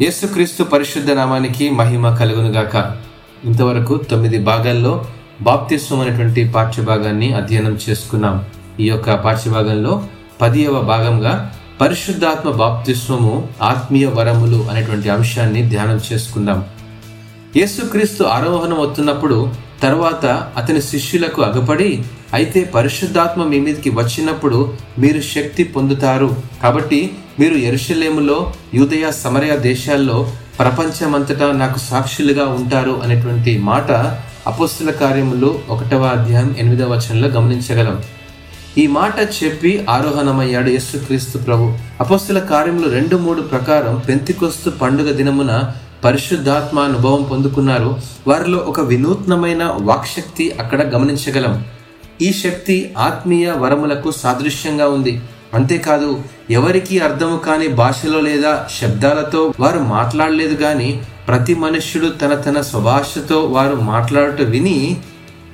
యేసుక్రీస్తు పరిశుద్ధ నామానికి మహిమ కలుగునుగాక. ఇంతవరకు తొమ్మిది భాగాల్లో బాప్తిస్వం అనేటువంటి పాఠ్యభాగాన్ని అధ్యయనం చేసుకున్నాం. ఈ యొక్క పాఠ్యభాగంలో పదియవ భాగంగా పరిశుద్ధాత్మ బాప్తిస్వము ఆత్మీయ వరములు అనేటువంటి అంశాన్ని ధ్యానం చేసుకుందాం. యేసుక్రీస్తు ఆరోహణం అవుతున్నప్పుడు తర్వాత అతని శిష్యులకు అగపడి అయితే పరిశుద్ధాత్మ మీ మీదకి వచ్చినప్పుడు మీరు శక్తి పొందుతారు. కాబట్టి మీరు ఎరుషలేములో యూదయ సమరయ దేశాల్లో ప్రపంచమంతటా నాకు సాక్షులుగా ఉంటారు అనేటువంటి మాట అపోస్తుల కార్యములు ఒకటవ అధ్యాయం ఎనిమిదవ వచనంలో గమనించగలం. ఈ మాట చెప్పి ఆరోహణమయ్యాడు యేసుక్రీస్తు ప్రభు. అపోస్తుల కార్యములు రెండు మూడు ప్రకారం పెంతికొస్తు పండుగ దినమున పరిశుద్ధాత్మ అనుభవం పొందుకున్నారు. వారిలో ఒక వినూత్నమైన వాక్శక్తి అక్కడ గమనించగలం. ఈ శక్తి ఆత్మీయ వరములకు సాదృశ్యంగా ఉంది. అంతేకాదు ఎవరికి అర్థము కాని భాషలో లేదా శబ్దాలతో వారు మాట్లాడలేదు కానీ ప్రతి మనుష్యుడు తన తన స్వభాషతో వారు మాట్లాడుట విని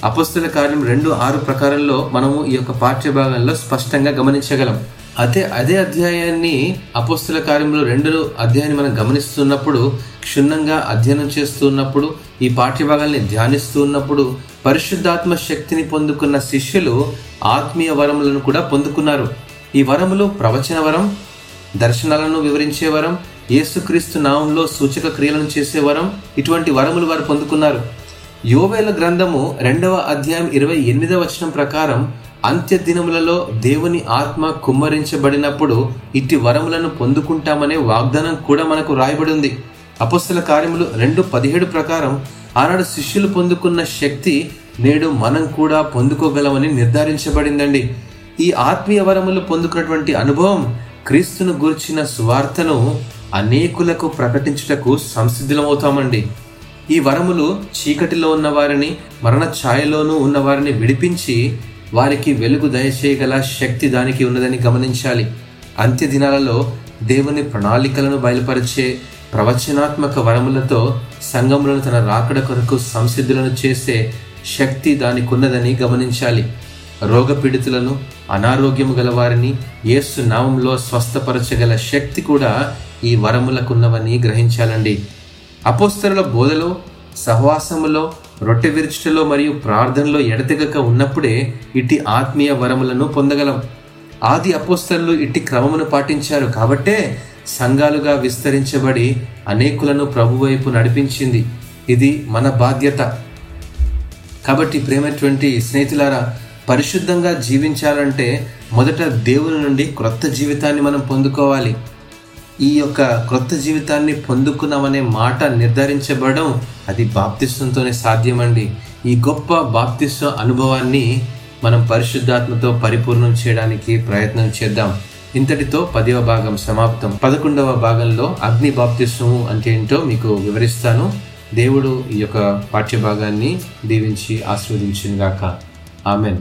అపస్తుల కార్యం రెండు ఆరు ప్రకారంలో మనము ఈ యొక్క పాఠ్యభాగంలో స్పష్టంగా గమనించగలం. అదే అదే అధ్యాయాన్ని అపోస్తుల కార్యంలో రెండు అధ్యాయాన్ని మనం గమనిస్తున్నప్పుడు క్షుణ్ణంగా అధ్యయనం చేస్తున్నప్పుడు ఈ పాఠ్యభాగాల్ని ధ్యానిస్తూ ఉన్నప్పుడు పరిశుద్ధాత్మ శక్తిని పొందుకున్న శిష్యులు ఆత్మీయ వరములను కూడా పొందుకున్నారు. ఈ వరములు ప్రవచన వరం దర్శనాలను వివరించే వరం యేసుక్రీస్తు నామంలో సూచక క్రియలను చేసే వరం ఇటువంటి వరములు వారు పొందుకున్నారు. యోవేల గ్రంథము రెండవ అధ్యాయం ఇరవై ఎనిమిదవ వచనం ప్రకారం అంత్య దినములలో దేవుని ఆత్మ కుమ్మరించబడినప్పుడు ఇట్టి వరములను పొందుకుంటామనే వాగ్దానం కూడా మనకు రాయబడి ఉంది అపస్తుల కార్యములు రెండు పదిహేడు ప్రకారం ఆనాడు శిష్యులు పొందుకున్న శక్తి నేడు మనం కూడా పొందుకోగలమని నిర్ధారించబడిందండి. ఈ ఆత్మీయ వరములు పొందుకున్నటువంటి అనుభవం క్రీస్తును గూర్చిన సువార్తను అనేకులకు ప్రకటించుటకు సంసిద్ధులమవుతామండి. ఈ వరములు చీకటిలో ఉన్న వారిని మరణ ఛాయలోనూ ఉన్న వారిని విడిపించి వారికి వెలుగు దయచేయగల శక్తి దానికి ఉన్నదని గమనించాలి. అంత్య దినాలలో దేవుని ప్రణాళికలను బయలుపరిచే ప్రవచనాత్మక వరములతో సంఘములను తన రాకడ కొరకు సంసిద్ధులను చేసే శక్తి దానికి ఉన్నదని గమనించాలి. రోగపీడితులను అనారోగ్యము గల వారిని యేసు నామంలో స్వస్థపరచగల శక్తి కూడా ఈ వరములకున్నవని గ్రహించాలండి. అపోస్తరుల బోధలో సహవాసములో రొట్టె విరుచుటలో మరియు ప్రార్థనలో ఎడతెగక ఉన్నప్పుడే ఇటు ఆత్మీయ వరములను పొందగలం. ఆది అపోస్తరులు ఇట్టి క్రమమును పాటించారు కాబట్టే సంఘాలుగా విస్తరించబడి అనేకులను ప్రభువైపు నడిపించింది. ఇది మన బాధ్యత. కాబట్టి ప్రేమటువంటి స్నేహితులారా పరిశుద్ధంగా జీవించాలంటే మొదట దేవుని నుండి క్రొత్త జీవితాన్ని మనం పొందుకోవాలి. ఈ యొక్క క్రొత్త జీవితాన్ని పొందుకున్నామనే మాట నిర్ధారించబడడం అది బాప్తిస్వంతోనే సాధ్యమండి. ఈ గొప్ప బాప్తిస్వ అనుభవాన్ని మనం పరిశుద్ధాత్మతో పరిపూర్ణం చేయడానికి ప్రయత్నం చేద్దాం. ఇంతటితో పదవ భాగం సమాప్తం. పదకొండవ భాగంలో అగ్ని బాప్తిస్వము అంటే ఏంటో మీకు వివరిస్తాను. దేవుడు ఈ యొక్క పాఠ్య భాగాన్ని దీవించి ఆస్వాదించింది గాక ఆమెన్.